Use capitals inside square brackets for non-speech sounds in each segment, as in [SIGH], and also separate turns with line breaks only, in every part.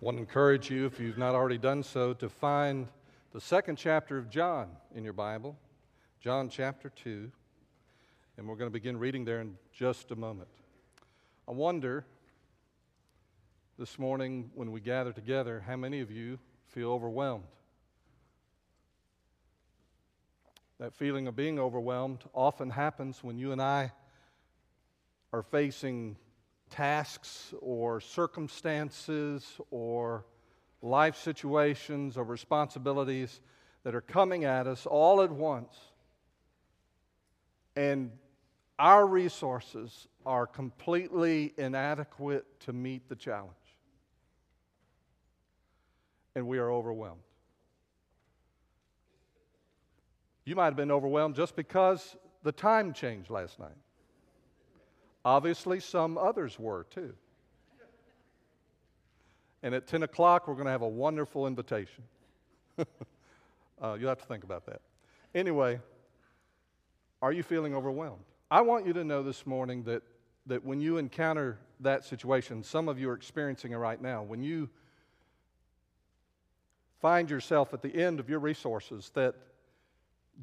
want to encourage you, if you've not already done so, to find the second chapter of John in your Bible, John chapter 2, and we're going to begin reading there in just a moment. I wonder this morning when we gather together how many of you feel overwhelmed. That feeling of being overwhelmed often happens when you and I are facing tasks or circumstances or life situations or responsibilities that are coming at us all at once. And our resources are completely inadequate to meet the challenge. And we are overwhelmed. You might have been overwhelmed just because the time changed last night. Obviously, some others were too. And at 10 o'clock, we're going to have a wonderful invitation. [LAUGHS] uh, you'll have to think about that. Anyway, are you feeling overwhelmed? I want you to know this morning that, that when you encounter that situation, some of you are experiencing it right now, when you find yourself at the end of your resources, that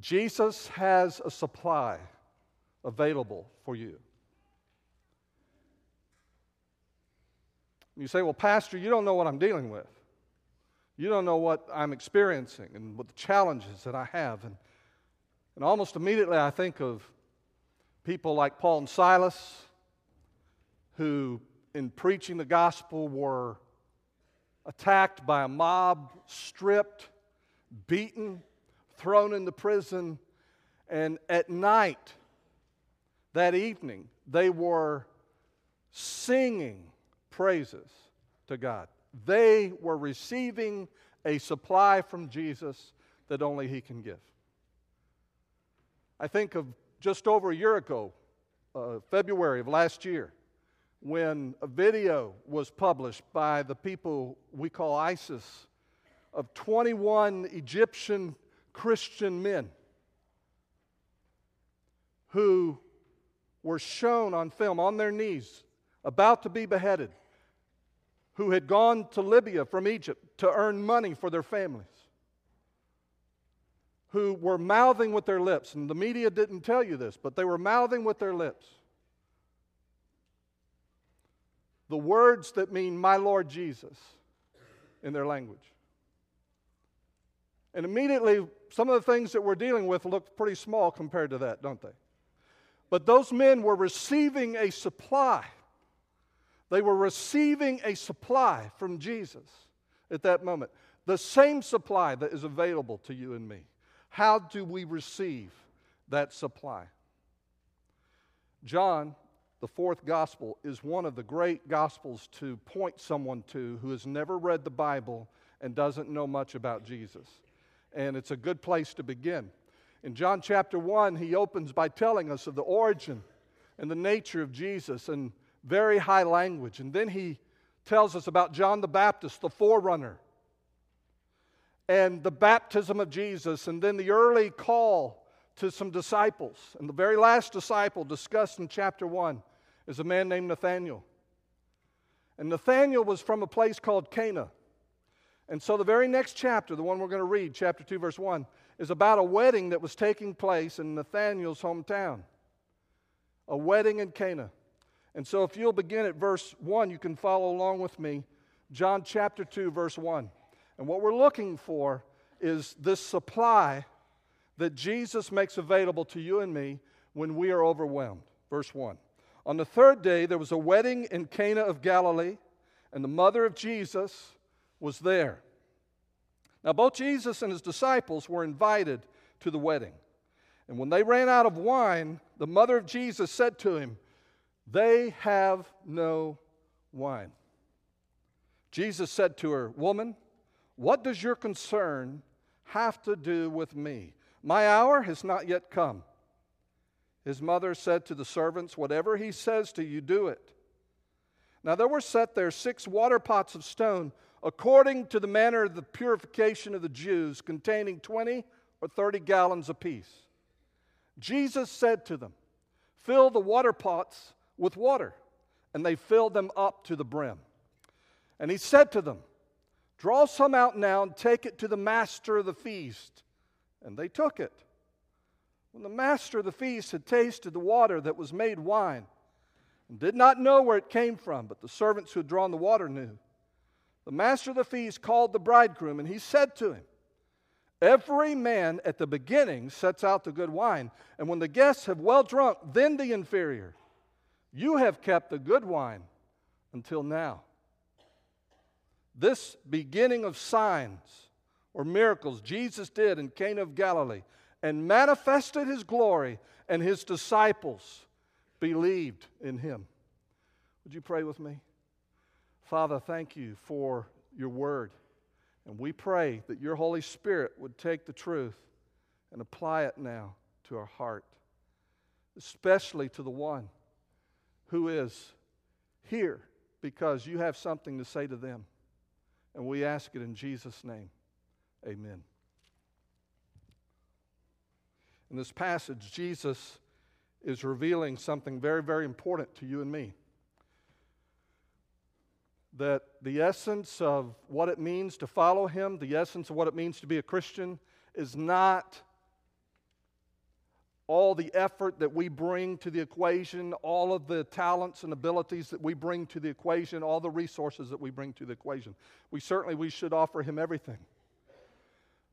Jesus has a supply available for you. You say, Well, Pastor, you don't know what I'm dealing with. You don't know what I'm experiencing and what the challenges that I have. And, and almost immediately I think of people like Paul and Silas, who, in preaching the gospel, were attacked by a mob, stripped, beaten, thrown into prison, and at night, that evening, they were singing praises to God. They were receiving a supply from Jesus that only He can give. I think of just over a year ago, uh, February of last year, when a video was published by the people we call ISIS of 21 Egyptian Christian men who were shown on film on their knees, about to be beheaded, who had gone to Libya from Egypt to earn money for their families, who were mouthing with their lips, and the media didn't tell you this, but they were mouthing with their lips the words that mean my Lord Jesus in their language. And immediately, some of the things that we're dealing with look pretty small compared to that, don't they? But those men were receiving a supply. They were receiving a supply from Jesus at that moment. The same supply that is available to you and me. How do we receive that supply? John, the fourth gospel, is one of the great gospels to point someone to who has never read the Bible and doesn't know much about Jesus and it's a good place to begin. In John chapter 1, he opens by telling us of the origin and the nature of Jesus in very high language. And then he tells us about John the Baptist, the forerunner, and the baptism of Jesus, and then the early call to some disciples. And the very last disciple discussed in chapter 1 is a man named Nathaniel. And Nathaniel was from a place called Cana. And so the very next chapter, the one we're going to read, chapter 2, verse 1, is about a wedding that was taking place in Nathanael's hometown. A wedding in Cana. And so if you'll begin at verse 1, you can follow along with me. John chapter 2, verse 1. And what we're looking for is this supply that Jesus makes available to you and me when we are overwhelmed. Verse 1. On the third day, there was a wedding in Cana of Galilee, and the mother of Jesus was there. Now, both Jesus and his disciples were invited to the wedding. And when they ran out of wine, the mother of Jesus said to him, They have no wine. Jesus said to her, Woman, what does your concern have to do with me? My hour has not yet come. His mother said to the servants, Whatever he says to you, do it. Now there were set there six water pots of stone according to the manner of the purification of the Jews, containing 20 or 30 gallons apiece. Jesus said to them, Fill the water pots with water. And they filled them up to the brim. And he said to them, Draw some out now and take it to the master of the feast. And they took it. When the master of the feast had tasted the water that was made wine, and did not know where it came from, but the servants who had drawn the water knew, the master of the feast called the bridegroom, and he said to him, Every man at the beginning sets out the good wine, and when the guests have well drunk, then the inferior. You have kept the good wine until now. This beginning of signs or miracles Jesus did in Cana of Galilee and manifested his glory, and his disciples believed in him. Would you pray with me? Father, thank you for your word. And we pray that your Holy Spirit would take the truth and apply it now to our heart, especially to the one who is here because you have something to say to them. And we ask it in Jesus' name. Amen. In this passage, Jesus is revealing something very, very important to you and me. That the essence of what it means to follow Him, the essence of what it means to be a Christian, is not all the effort that we bring to the equation, all of the talents and abilities that we bring to the equation, all the resources that we bring to the equation. We certainly we should offer him everything.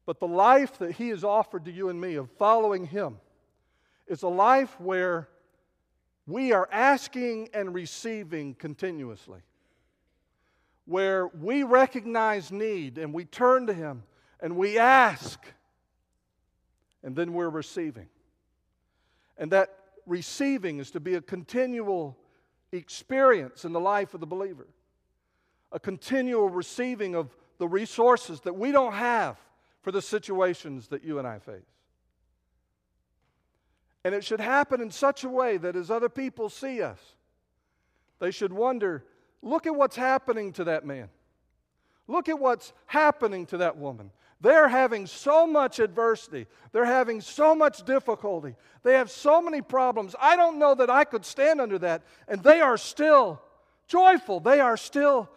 But the life that he has offered to you and me of following him is a life where we are asking and receiving continuously. Where we recognize need and we turn to him and we ask and then we're receiving. And that receiving is to be a continual experience in the life of the believer, a continual receiving of the resources that we don't have for the situations that you and I face. And it should happen in such a way that as other people see us, they should wonder look at what's happening to that man. Look at what's happening to that woman. They're having so much adversity. They're having so much difficulty. They have so many problems. I don't know that I could stand under that. And they are still joyful. They are still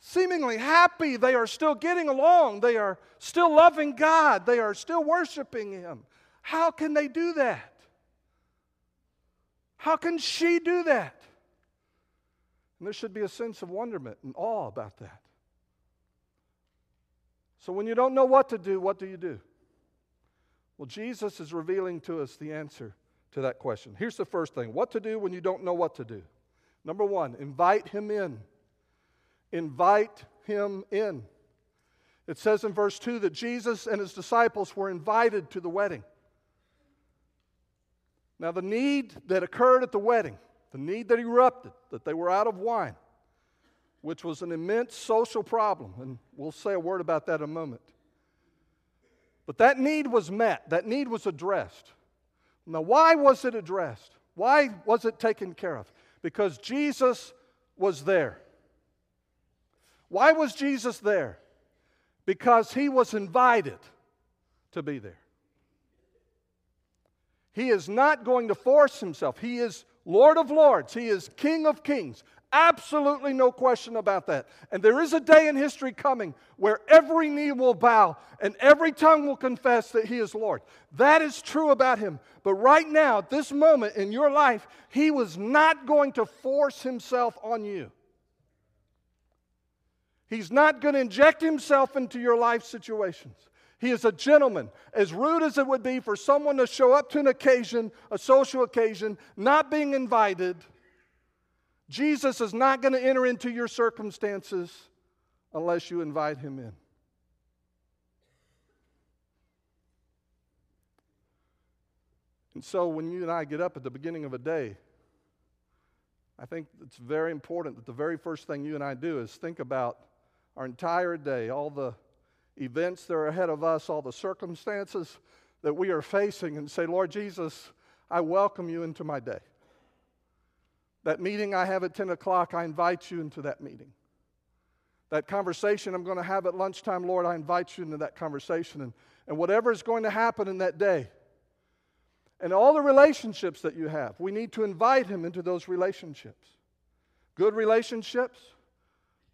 seemingly happy. They are still getting along. They are still loving God. They are still worshiping Him. How can they do that? How can she do that? And there should be a sense of wonderment and awe about that. So when you don't know what to do, what do you do? Well, Jesus is revealing to us the answer to that question. Here's the first thing what to do when you don't know what to do. Number one, invite him in. Invite him in. It says in verse 2 that Jesus and his disciples were invited to the wedding. Now, the need that occurred at the wedding, the need that erupted, that they were out of wine, which was an immense social problem. And we'll say a word about that in a moment. But that need was met, that need was addressed. Now, why was it addressed? Why was it taken care of? Because Jesus was there. Why was Jesus there? Because he was invited to be there. He is not going to force himself. He is Lord of Lords. He is King of Kings. Absolutely no question about that. And there is a day in history coming where every knee will bow and every tongue will confess that He is Lord. That is true about Him. But right now, at this moment in your life, He was not going to force Himself on you. He's not going to inject Himself into your life situations. He is a gentleman. As rude as it would be for someone to show up to an occasion, a social occasion, not being invited Jesus is not going to enter into your circumstances unless you invite him in. And so when you and I get up at the beginning of a day, I think it's very important that the very first thing you and I do is think about our entire day, all the events that are ahead of us, all the circumstances that we are facing, and say, Lord Jesus, I welcome you into my day. That meeting I have at 10 o'clock, I invite you into that meeting. That conversation I'm going to have at lunchtime, Lord, I invite you into that conversation. And, and whatever is going to happen in that day, and all the relationships that you have, we need to invite Him into those relationships. Good relationships,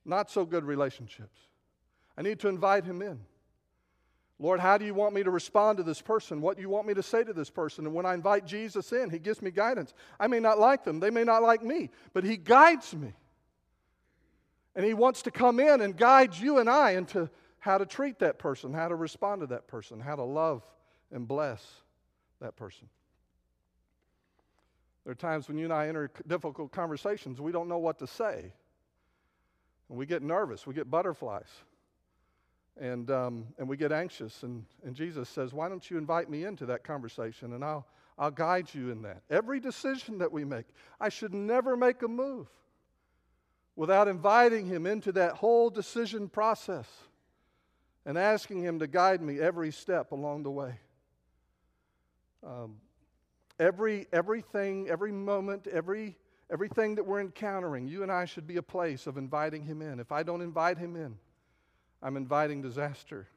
not so good relationships. I need to invite him in. Lord, how do you want me to respond to this person? What do you want me to say to this person? And when I invite Jesus in, he gives me guidance. I may not like them, they may not like me, but he guides me. And he wants to come in and guide you and I into how to treat that person, how to respond to that person, how to love and bless that person. There are times when you and I enter difficult conversations, we don't know what to say. And we get nervous, we get butterflies and, um, and we get anxious. And, and Jesus says, Why don't you invite me into that conversation and I'll, I'll guide you in that. Every decision that we make, I should never make a move without inviting Him into that whole decision process and asking Him to guide me every step along the way. Um, every, everything, every moment, every, everything that we're encountering, you and I should be a place of inviting Him in. If I don't invite Him in, I'm inviting disaster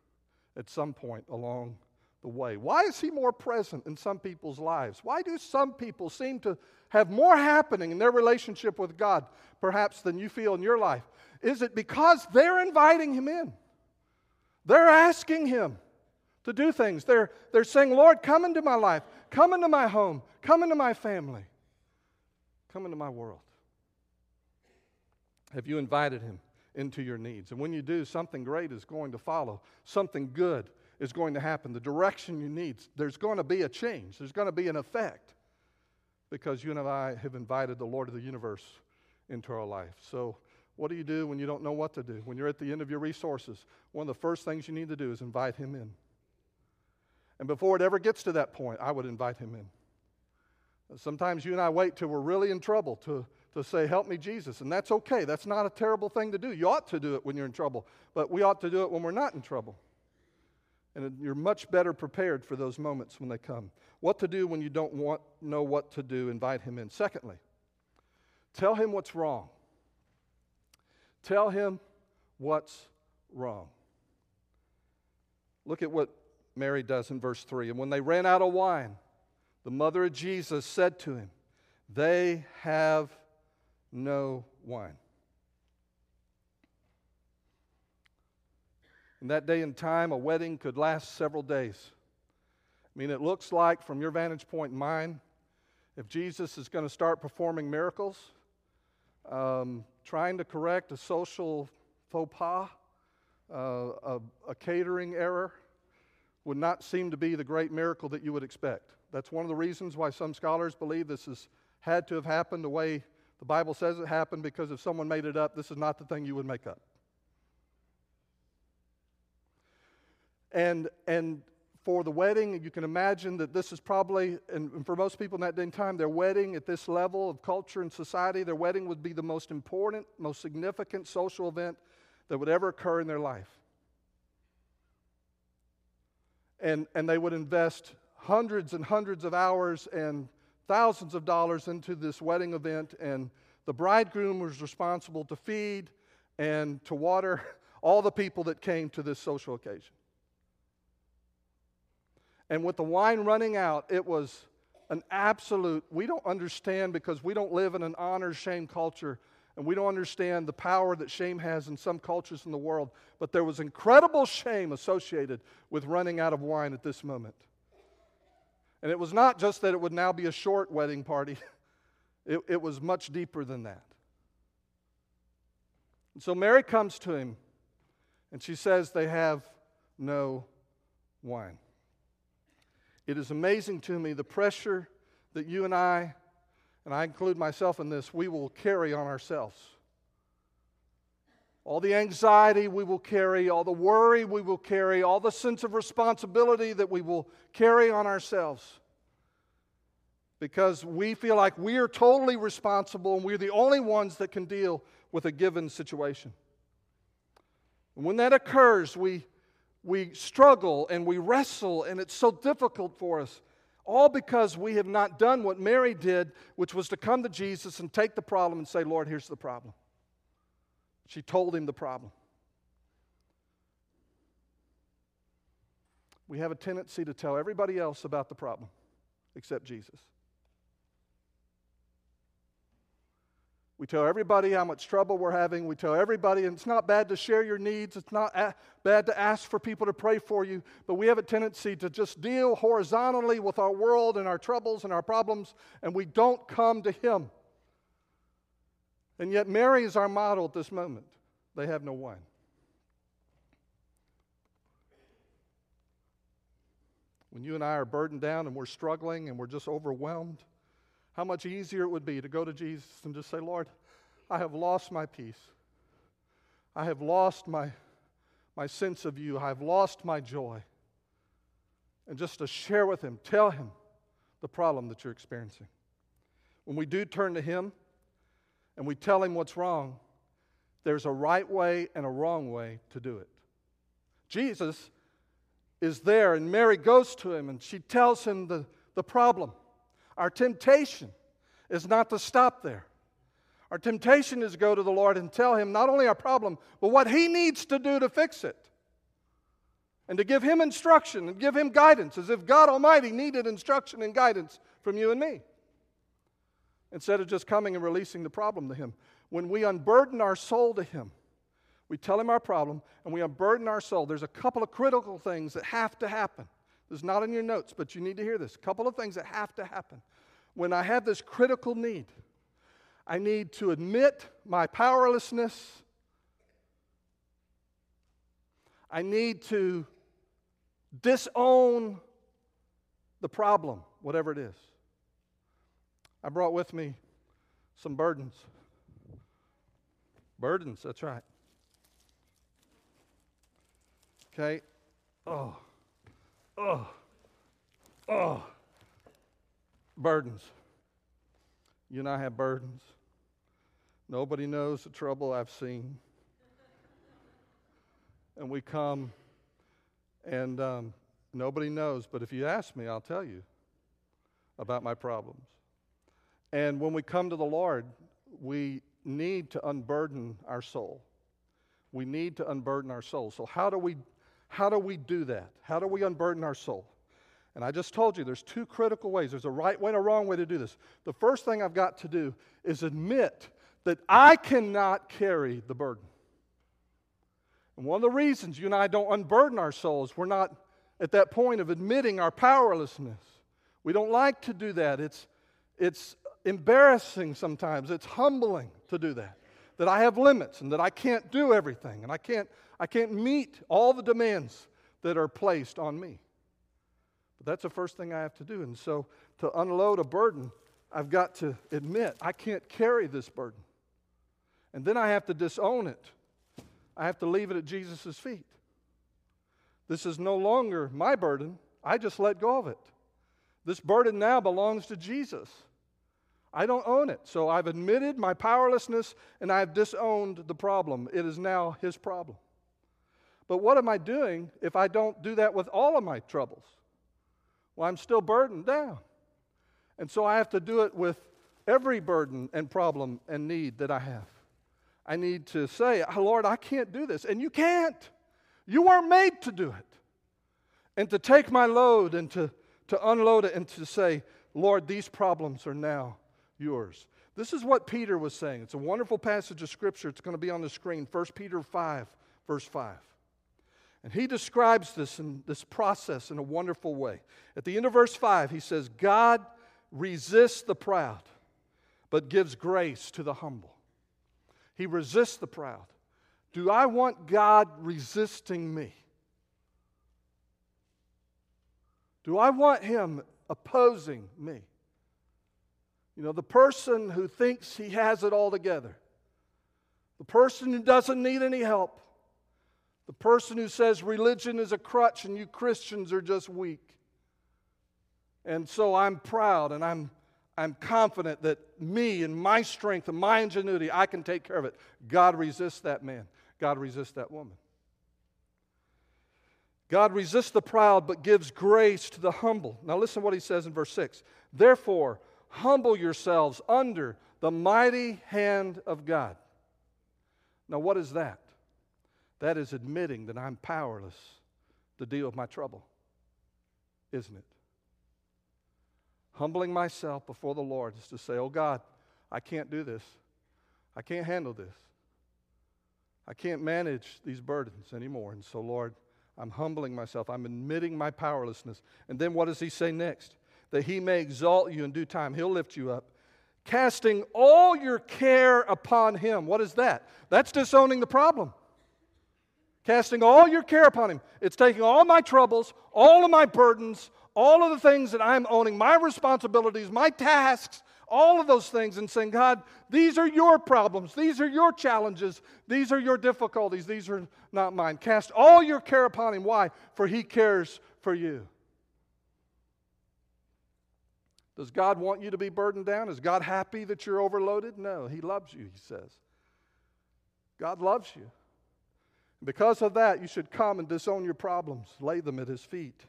at some point along the way. Why is he more present in some people's lives? Why do some people seem to have more happening in their relationship with God, perhaps, than you feel in your life? Is it because they're inviting him in? They're asking him to do things. They're, they're saying, Lord, come into my life, come into my home, come into my family, come into my world. Have you invited him? Into your needs. And when you do, something great is going to follow, something good is going to happen. The direction you need, there's going to be a change, there's going to be an effect because you and I have invited the Lord of the universe into our life. So, what do you do when you don't know what to do? When you're at the end of your resources, one of the first things you need to do is invite Him in. And before it ever gets to that point, I would invite Him in. Sometimes you and I wait till we're really in trouble to to say, Help me, Jesus. And that's okay. That's not a terrible thing to do. You ought to do it when you're in trouble, but we ought to do it when we're not in trouble. And you're much better prepared for those moments when they come. What to do when you don't want, know what to do, invite Him in. Secondly, tell Him what's wrong. Tell Him what's wrong. Look at what Mary does in verse 3. And when they ran out of wine, the mother of Jesus said to him, They have no wine. In that day and time, a wedding could last several days. I mean, it looks like, from your vantage point and mine, if Jesus is going to start performing miracles, um, trying to correct a social faux pas, uh, a, a catering error, would not seem to be the great miracle that you would expect. That's one of the reasons why some scholars believe this has had to have happened the way the Bible says it happened because if someone made it up, this is not the thing you would make up. And, and for the wedding, you can imagine that this is probably, and for most people in that day and time, their wedding at this level of culture and society, their wedding would be the most important, most significant social event that would ever occur in their life. And, and they would invest hundreds and hundreds of hours and thousands of dollars into this wedding event, and the bridegroom was responsible to feed and to water [LAUGHS] all the people that came to this social occasion. And with the wine running out, it was an absolute, we don't understand because we don't live in an honor shame culture and we don't understand the power that shame has in some cultures in the world. But there was incredible shame associated with running out of wine at this moment. And it was not just that it would now be a short wedding party, [LAUGHS] it, it was much deeper than that. And so Mary comes to him and she says, They have no wine. It is amazing to me the pressure that you and I, and I include myself in this, we will carry on ourselves. All the anxiety we will carry, all the worry we will carry, all the sense of responsibility that we will carry on ourselves. Because we feel like we are totally responsible and we're the only ones that can deal with a given situation. And when that occurs, we, we struggle and we wrestle, and it's so difficult for us. All because we have not done what Mary did, which was to come to Jesus and take the problem and say, Lord, here's the problem. She told him the problem. We have a tendency to tell everybody else about the problem except Jesus. We tell everybody how much trouble we're having. We tell everybody, and it's not bad to share your needs. It's not a- bad to ask for people to pray for you. But we have a tendency to just deal horizontally with our world and our troubles and our problems, and we don't come to Him. And yet, Mary is our model at this moment. They have no wine. When you and I are burdened down and we're struggling and we're just overwhelmed, how much easier it would be to go to Jesus and just say, Lord, I have lost my peace. I have lost my, my sense of you. I have lost my joy. And just to share with Him, tell Him the problem that you're experiencing. When we do turn to Him and we tell Him what's wrong, there's a right way and a wrong way to do it. Jesus is there, and Mary goes to him and she tells him the, the problem. Our temptation is not to stop there. Our temptation is to go to the Lord and tell him not only our problem, but what he needs to do to fix it. And to give him instruction and give him guidance, as if God Almighty needed instruction and guidance from you and me. Instead of just coming and releasing the problem to him. When we unburden our soul to him, we tell him our problem and we unburden our soul. There's a couple of critical things that have to happen. This is not in your notes, but you need to hear this. A couple of things that have to happen. When I have this critical need, I need to admit my powerlessness. I need to disown the problem, whatever it is. I brought with me some burdens. Burdens, that's right. Okay? Oh, oh, oh. Burdens. You and I have burdens. Nobody knows the trouble I've seen. And we come, and um, nobody knows, but if you ask me, I'll tell you about my problems. And when we come to the Lord, we need to unburden our soul. We need to unburden our soul. So, how do we how do we do that? How do we unburden our soul? And I just told you there's two critical ways. There's a right way and a wrong way to do this. The first thing I've got to do is admit that I cannot carry the burden. And one of the reasons you and I don't unburden our souls, we're not at that point of admitting our powerlessness. We don't like to do that. It's, it's embarrassing sometimes, it's humbling to do that. That I have limits and that I can't do everything and I can't I can't meet all the demands that are placed on me. But that's the first thing I have to do. And so to unload a burden, I've got to admit I can't carry this burden. And then I have to disown it. I have to leave it at Jesus' feet. This is no longer my burden. I just let go of it. This burden now belongs to Jesus. I don't own it. So I've admitted my powerlessness and I've disowned the problem. It is now his problem. But what am I doing if I don't do that with all of my troubles? Well, I'm still burdened down. And so I have to do it with every burden and problem and need that I have. I need to say, oh, Lord, I can't do this. And you can't. You weren't made to do it. And to take my load and to, to unload it and to say, Lord, these problems are now yours. This is what Peter was saying. It's a wonderful passage of Scripture. It's going to be on the screen. 1 Peter 5, verse 5. And he describes this in this process in a wonderful way. At the end of verse 5, he says, God resists the proud, but gives grace to the humble. He resists the proud. Do I want God resisting me? Do I want him opposing me? You know, the person who thinks he has it all together, the person who doesn't need any help, the person who says religion is a crutch and you Christians are just weak. And so I'm proud and I'm, I'm confident that me and my strength and my ingenuity, I can take care of it. God resists that man. God resists that woman. God resists the proud but gives grace to the humble. Now listen to what he says in verse 6. Therefore, humble yourselves under the mighty hand of God. Now, what is that? That is admitting that I'm powerless to deal with my trouble, isn't it? Humbling myself before the Lord is to say, Oh God, I can't do this. I can't handle this. I can't manage these burdens anymore. And so, Lord, I'm humbling myself. I'm admitting my powerlessness. And then what does he say next? That he may exalt you in due time. He'll lift you up. Casting all your care upon him. What is that? That's disowning the problem. Casting all your care upon him. It's taking all my troubles, all of my burdens, all of the things that I'm owning, my responsibilities, my tasks, all of those things, and saying, God, these are your problems. These are your challenges. These are your difficulties. These are not mine. Cast all your care upon him. Why? For he cares for you. Does God want you to be burdened down? Is God happy that you're overloaded? No, he loves you, he says. God loves you. Because of that, you should come and disown your problems, lay them at his feet.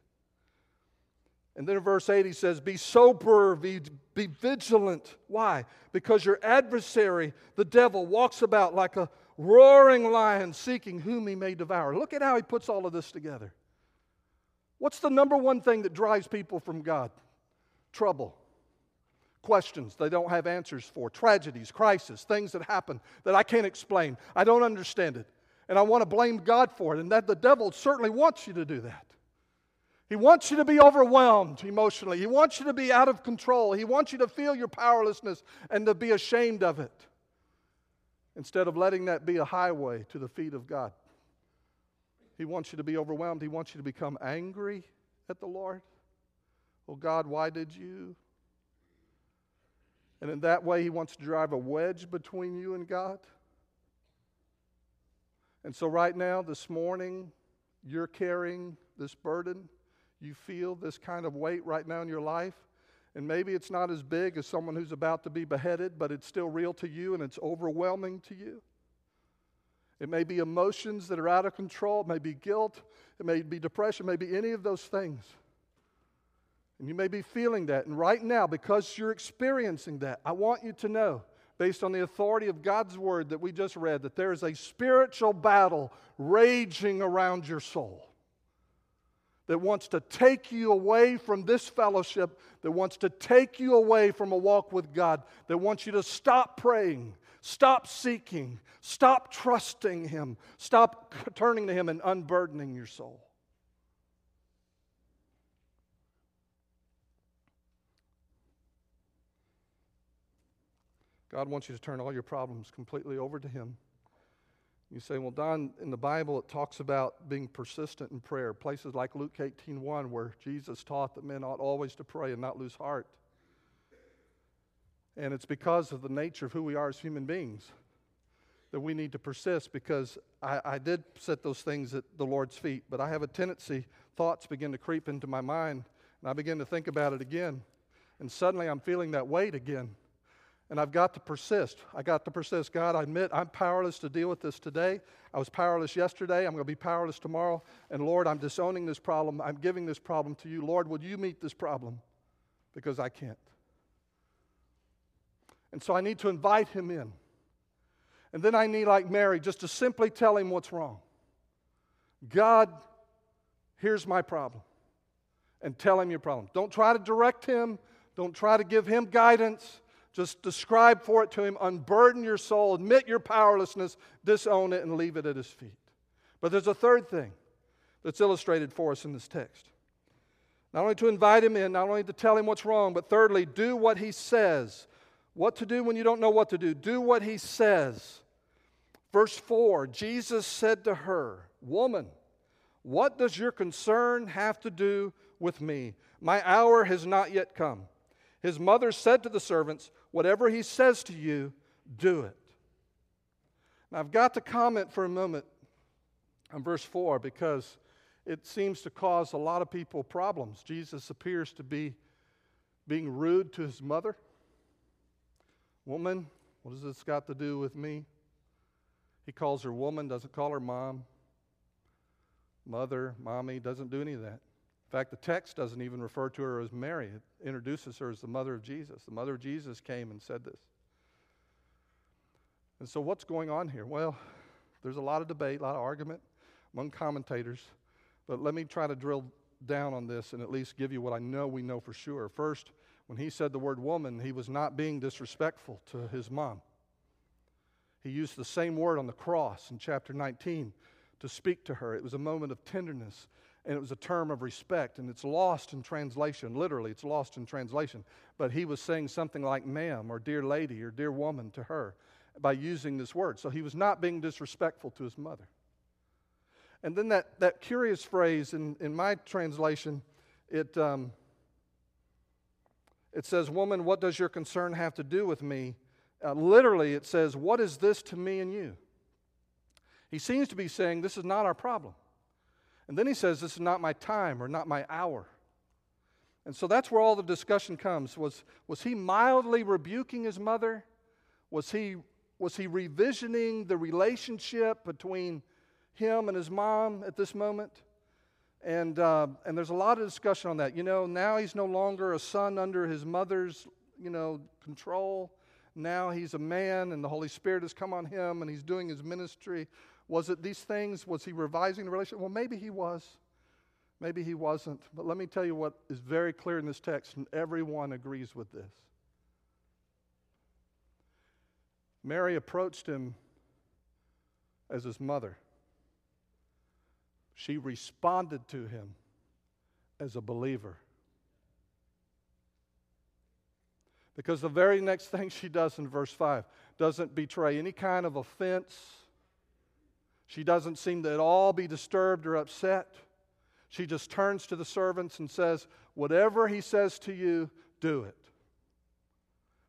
And then in verse 8, he says, Be sober, be, be vigilant. Why? Because your adversary, the devil, walks about like a roaring lion seeking whom he may devour. Look at how he puts all of this together. What's the number one thing that drives people from God? Trouble, questions they don't have answers for, tragedies, crises, things that happen that I can't explain. I don't understand it. And I want to blame God for it. And that the devil certainly wants you to do that. He wants you to be overwhelmed emotionally. He wants you to be out of control. He wants you to feel your powerlessness and to be ashamed of it instead of letting that be a highway to the feet of God. He wants you to be overwhelmed. He wants you to become angry at the Lord. Oh God, why did you? And in that way, He wants to drive a wedge between you and God. And so, right now, this morning, you're carrying this burden. You feel this kind of weight right now in your life. And maybe it's not as big as someone who's about to be beheaded, but it's still real to you and it's overwhelming to you. It may be emotions that are out of control. It may be guilt. It may be depression. It may be any of those things. And you may be feeling that. And right now, because you're experiencing that, I want you to know, based on the authority of God's word that we just read, that there is a spiritual battle raging around your soul that wants to take you away from this fellowship, that wants to take you away from a walk with God, that wants you to stop praying, stop seeking, stop trusting Him, stop turning to Him and unburdening your soul. God wants you to turn all your problems completely over to Him. You say, well, Don, in the Bible it talks about being persistent in prayer. Places like Luke 18 1, where Jesus taught that men ought always to pray and not lose heart. And it's because of the nature of who we are as human beings that we need to persist because I, I did set those things at the Lord's feet, but I have a tendency, thoughts begin to creep into my mind, and I begin to think about it again. And suddenly I'm feeling that weight again. And I've got to persist. I got to persist. God, I admit I'm powerless to deal with this today. I was powerless yesterday. I'm going to be powerless tomorrow. And Lord, I'm disowning this problem. I'm giving this problem to you. Lord, would you meet this problem? Because I can't. And so I need to invite him in. And then I need, like Mary, just to simply tell him what's wrong. God, here's my problem. And tell him your problem. Don't try to direct him, don't try to give him guidance. Just describe for it to him, unburden your soul, admit your powerlessness, disown it, and leave it at his feet. But there's a third thing that's illustrated for us in this text. Not only to invite him in, not only to tell him what's wrong, but thirdly, do what he says. What to do when you don't know what to do? Do what he says. Verse 4 Jesus said to her, Woman, what does your concern have to do with me? My hour has not yet come. His mother said to the servants, Whatever he says to you, do it. Now, I've got to comment for a moment on verse 4 because it seems to cause a lot of people problems. Jesus appears to be being rude to his mother. Woman, what does this got to do with me? He calls her woman, doesn't call her mom. Mother, mommy, doesn't do any of that. In fact, the text doesn't even refer to her as Mary, it introduces her as the mother of Jesus. The mother of Jesus came and said this. And so, what's going on here? Well, there's a lot of debate, a lot of argument among commentators, but let me try to drill down on this and at least give you what I know we know for sure. First, when he said the word woman, he was not being disrespectful to his mom. He used the same word on the cross in chapter 19 to speak to her. It was a moment of tenderness and it was a term of respect, and it's lost in translation. Literally, it's lost in translation. But he was saying something like ma'am or dear lady or dear woman to her by using this word. So he was not being disrespectful to his mother. And then that, that curious phrase in, in my translation, it, um, it says, Woman, what does your concern have to do with me? Uh, literally, it says, What is this to me and you? He seems to be saying, This is not our problem. And then he says, This is not my time or not my hour. And so that's where all the discussion comes. Was, was he mildly rebuking his mother? Was he, was he revisioning the relationship between him and his mom at this moment? And, uh, and there's a lot of discussion on that. You know, now he's no longer a son under his mother's, you know, control. Now he's a man and the Holy Spirit has come on him and he's doing his ministry. Was it these things? Was he revising the relationship? Well, maybe he was. Maybe he wasn't. But let me tell you what is very clear in this text, and everyone agrees with this. Mary approached him as his mother. She responded to him as a believer. Because the very next thing she does in verse 5 doesn't betray any kind of offense she doesn't seem to at all be disturbed or upset. She just turns to the servants and says, Whatever he says to you, do it.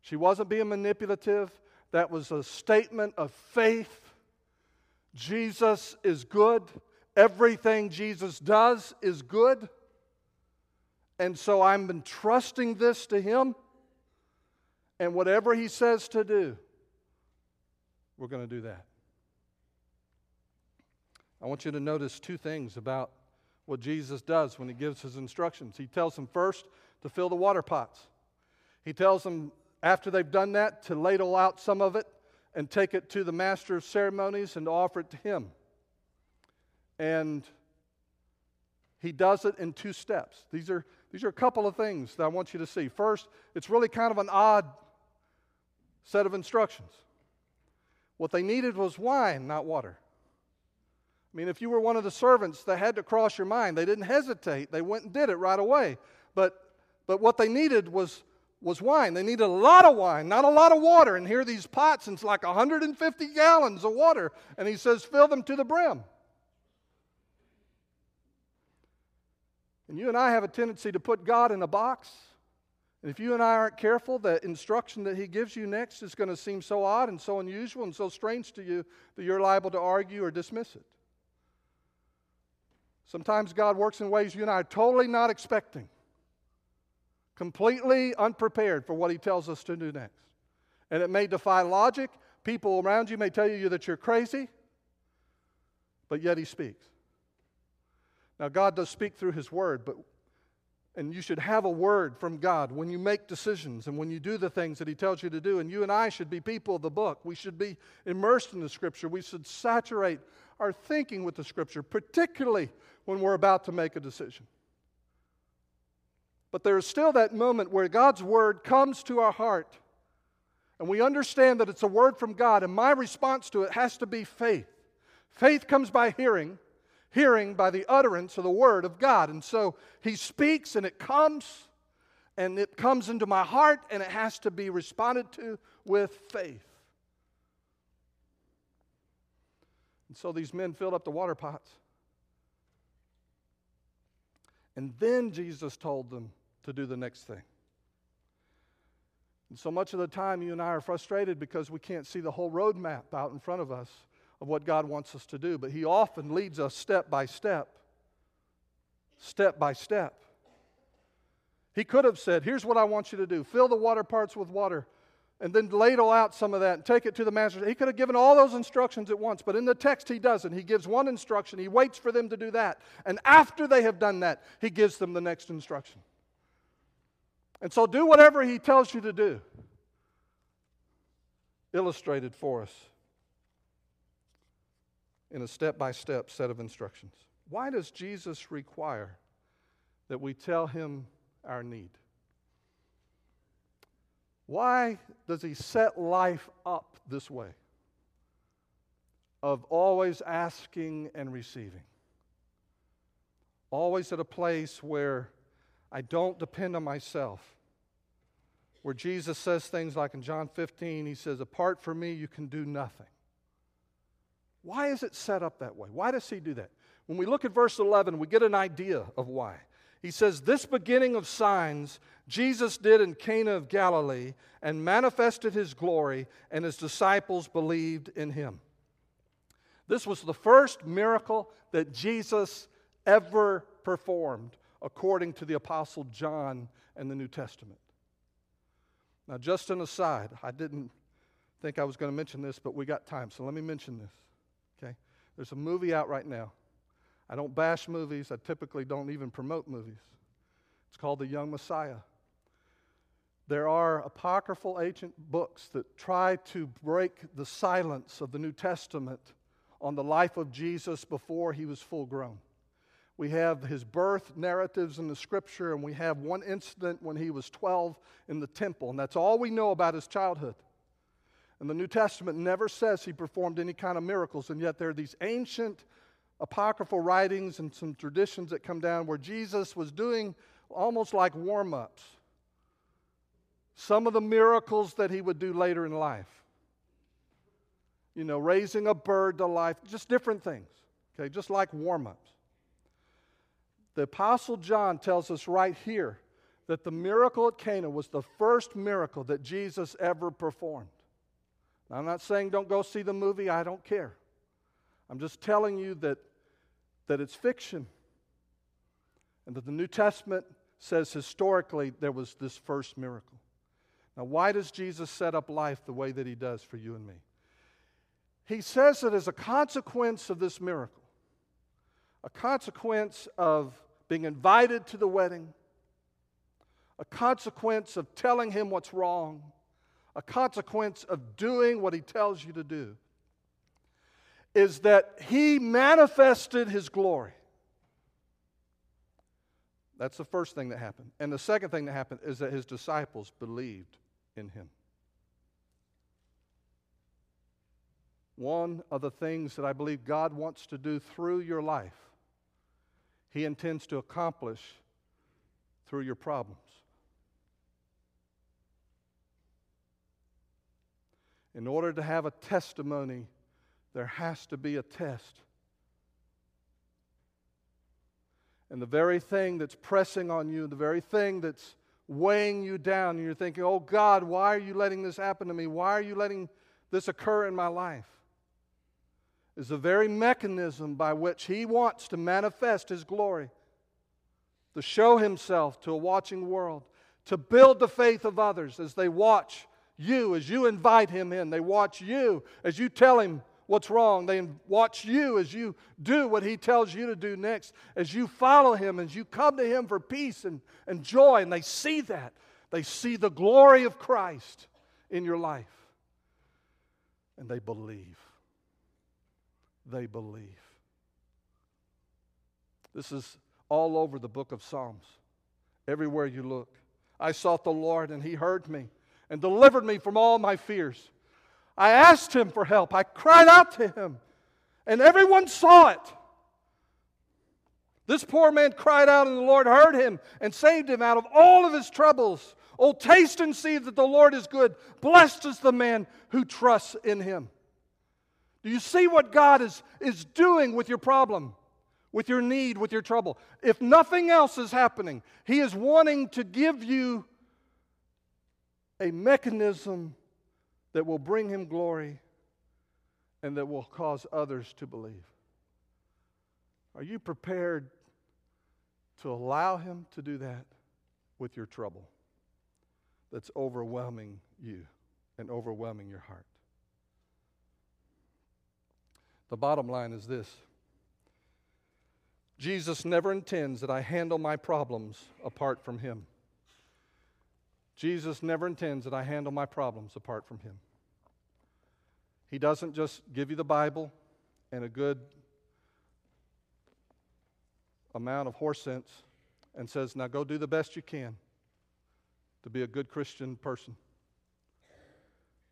She wasn't being manipulative. That was a statement of faith. Jesus is good. Everything Jesus does is good. And so I'm entrusting this to him. And whatever he says to do, we're going to do that. I want you to notice two things about what Jesus does when he gives his instructions. He tells them first to fill the water pots. He tells them after they've done that to ladle out some of it and take it to the master of ceremonies and offer it to him. And he does it in two steps. These are, these are a couple of things that I want you to see. First, it's really kind of an odd set of instructions. What they needed was wine, not water. I mean, if you were one of the servants that had to cross your mind, they didn't hesitate. They went and did it right away. But, but what they needed was, was wine. They needed a lot of wine, not a lot of water. And here are these pots, and it's like 150 gallons of water. And he says, fill them to the brim. And you and I have a tendency to put God in a box. And if you and I aren't careful, the instruction that he gives you next is going to seem so odd and so unusual and so strange to you that you're liable to argue or dismiss it. Sometimes God works in ways you and I are totally not expecting, completely unprepared for what He tells us to do next. And it may defy logic. People around you may tell you that you're crazy, but yet He speaks. Now, God does speak through His Word, but and you should have a word from God when you make decisions and when you do the things that He tells you to do. And you and I should be people of the book. We should be immersed in the Scripture. We should saturate our thinking with the Scripture, particularly when we're about to make a decision. But there is still that moment where God's word comes to our heart and we understand that it's a word from God, and my response to it has to be faith. Faith comes by hearing, hearing by the utterance of the word of God. And so he speaks and it comes, and it comes into my heart, and it has to be responded to with faith. And so these men filled up the water pots. And then Jesus told them to do the next thing. And so much of the time, you and I are frustrated because we can't see the whole roadmap out in front of us of what God wants us to do. But He often leads us step by step, step by step. He could have said, Here's what I want you to do fill the water parts with water and then ladle out some of that and take it to the master. He could have given all those instructions at once, but in the text he doesn't. He gives one instruction, he waits for them to do that. And after they have done that, he gives them the next instruction. And so do whatever he tells you to do. Illustrated for us in a step by step set of instructions. Why does Jesus require that we tell him our need? Why does he set life up this way? of always asking and receiving. Always at a place where I don't depend on myself. Where Jesus says things like in John 15, he says, Apart from me, you can do nothing. Why is it set up that way? Why does he do that? When we look at verse 11, we get an idea of why. He says, This beginning of signs Jesus did in Cana of Galilee and manifested his glory, and his disciples believed in him. This was the first miracle that Jesus ever performed, according to the Apostle John and the New Testament. Now, just an aside, I didn't think I was going to mention this, but we got time, so let me mention this. Okay? There's a movie out right now. I don't bash movies, I typically don't even promote movies. It's called The Young Messiah. There are apocryphal ancient books that try to break the silence of the New Testament on the life of Jesus before he was full grown. We have his birth narratives in the scripture, and we have one incident when he was 12 in the temple, and that's all we know about his childhood. And the New Testament never says he performed any kind of miracles, and yet there are these ancient apocryphal writings and some traditions that come down where Jesus was doing almost like warm ups. Some of the miracles that he would do later in life. You know, raising a bird to life, just different things, okay, just like warm ups. The Apostle John tells us right here that the miracle at Cana was the first miracle that Jesus ever performed. Now, I'm not saying don't go see the movie, I don't care. I'm just telling you that, that it's fiction. And that the New Testament says historically there was this first miracle. Now, why does Jesus set up life the way that he does for you and me? He says that as a consequence of this miracle, a consequence of being invited to the wedding, a consequence of telling him what's wrong, a consequence of doing what he tells you to do, is that he manifested his glory. That's the first thing that happened. And the second thing that happened is that his disciples believed in him. One of the things that I believe God wants to do through your life he intends to accomplish through your problems. In order to have a testimony, there has to be a test. And the very thing that's pressing on you, the very thing that's weighing you down, and you're thinking, oh God, why are you letting this happen to me? Why are you letting this occur in my life? is the very mechanism by which He wants to manifest His glory, to show Himself to a watching world, to build the faith of others as they watch you, as you invite Him in. They watch you as you tell Him what's wrong. They watch you as you do what He tells you to do next, as you follow Him, as you come to Him for peace and, and joy, and they see that. They see the glory of Christ in your life, and they believe they believe. This is all over the book of Psalms, everywhere you look. I sought the Lord, and He heard me and delivered me from all my fears. I asked Him for help, I cried out to Him, and everyone saw it. This poor man cried out, and the Lord heard him and saved him out of all of his troubles. Oh, taste and see that the Lord is good. Blessed is the man who trusts in him. Do you see what God is, is doing with your problem, with your need, with your trouble? If nothing else is happening, He is wanting to give you a mechanism that will bring Him glory and that will cause others to believe. Are you prepared to allow Him to do that with your trouble that's overwhelming you and overwhelming your heart? The bottom line is this Jesus never intends that I handle my problems apart from Him. Jesus never intends that I handle my problems apart from Him. He doesn't just give you the Bible and a good amount of horse sense and says, now go do the best you can to be a good Christian person.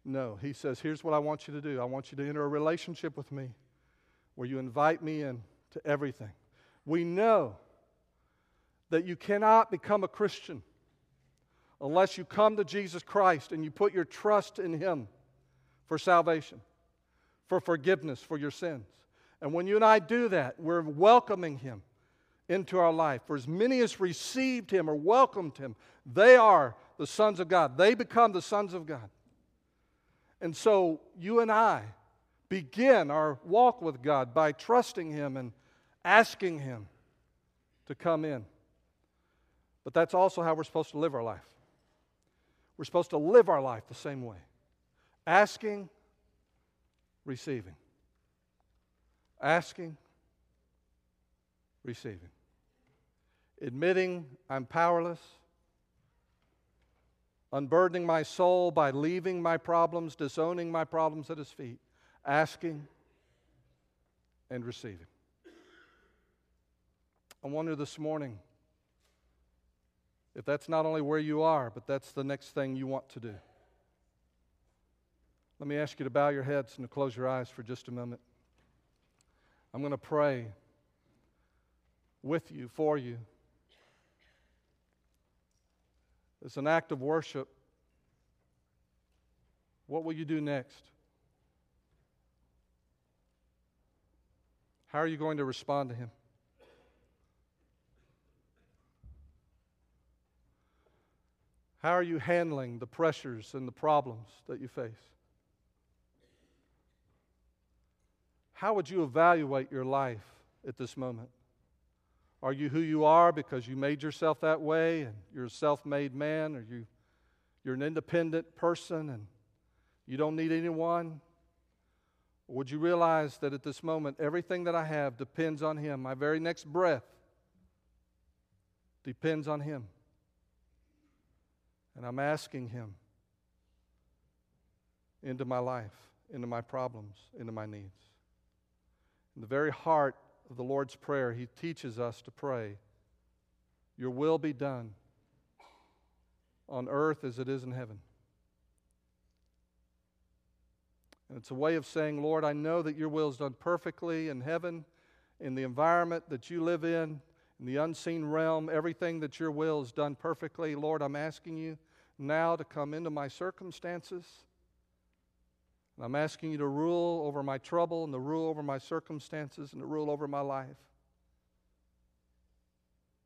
No, he says, Here's what I want you to do I want you to enter a relationship with me where you invite me in to everything. We know that you cannot become a Christian unless you come to Jesus Christ and you put your trust in Him for salvation, for forgiveness for your sins. And when you and I do that, we're welcoming Him into our life. For as many as received Him or welcomed Him, they are the sons of God. They become the sons of God. And so you and I begin our walk with God by trusting Him and asking Him to come in. But that's also how we're supposed to live our life. We're supposed to live our life the same way asking, receiving. Asking, receiving. Admitting I'm powerless. Unburdening my soul by leaving my problems, disowning my problems at his feet. Asking and receiving. I wonder this morning if that's not only where you are, but that's the next thing you want to do. Let me ask you to bow your heads and to close your eyes for just a moment. I'm going to pray with you, for you. It's an act of worship. What will you do next? How are you going to respond to Him? How are you handling the pressures and the problems that you face? How would you evaluate your life at this moment? Are you who you are because you made yourself that way and you're a self made man, or you, you're an independent person and you don't need anyone? Or would you realize that at this moment, everything that I have depends on Him? My very next breath depends on Him. And I'm asking Him into my life, into my problems, into my needs. In the very heart of the Lord's Prayer, He teaches us to pray, Your will be done on earth as it is in heaven. And it's a way of saying, Lord, I know that your will is done perfectly in heaven, in the environment that you live in, in the unseen realm, everything that your will is done perfectly. Lord, I'm asking you now to come into my circumstances. And I'm asking you to rule over my trouble and to rule over my circumstances and to rule over my life.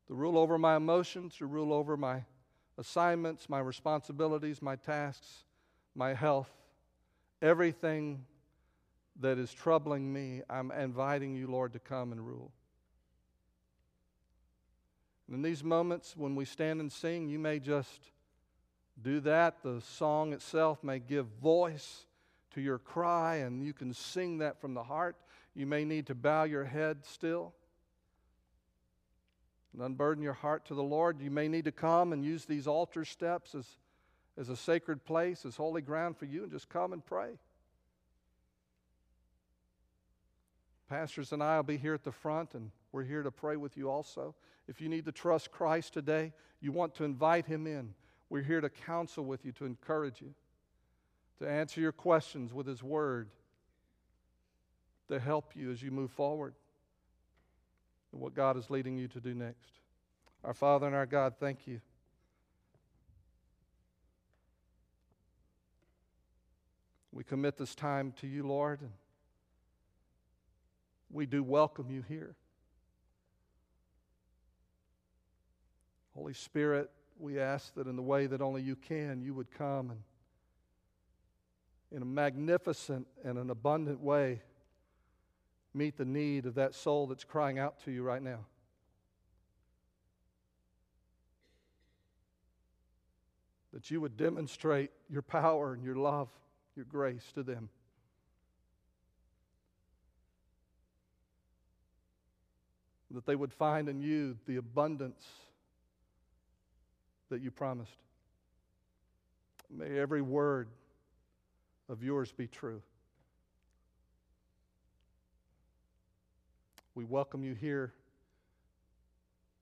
To rule over my emotions, to rule over my assignments, my responsibilities, my tasks, my health, everything that is troubling me, I'm inviting you, Lord, to come and rule. In these moments when we stand and sing, you may just do that. The song itself may give voice to your cry, and you can sing that from the heart. You may need to bow your head still and unburden your heart to the Lord. You may need to come and use these altar steps as, as a sacred place, as holy ground for you, and just come and pray. Pastors and I will be here at the front, and we're here to pray with you also. If you need to trust Christ today, you want to invite Him in. We're here to counsel with you, to encourage you, to answer your questions with His Word, to help you as you move forward and what God is leading you to do next. Our Father and our God, thank you. We commit this time to you, Lord, and we do welcome you here. Holy Spirit, we ask that in the way that only you can, you would come and in a magnificent and an abundant way meet the need of that soul that's crying out to you right now. That you would demonstrate your power and your love, your grace to them. That they would find in you the abundance that you promised. May every word of yours be true. We welcome you here.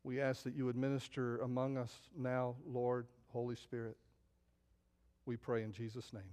We ask that you would minister among us now, Lord, Holy Spirit. We pray in Jesus' name.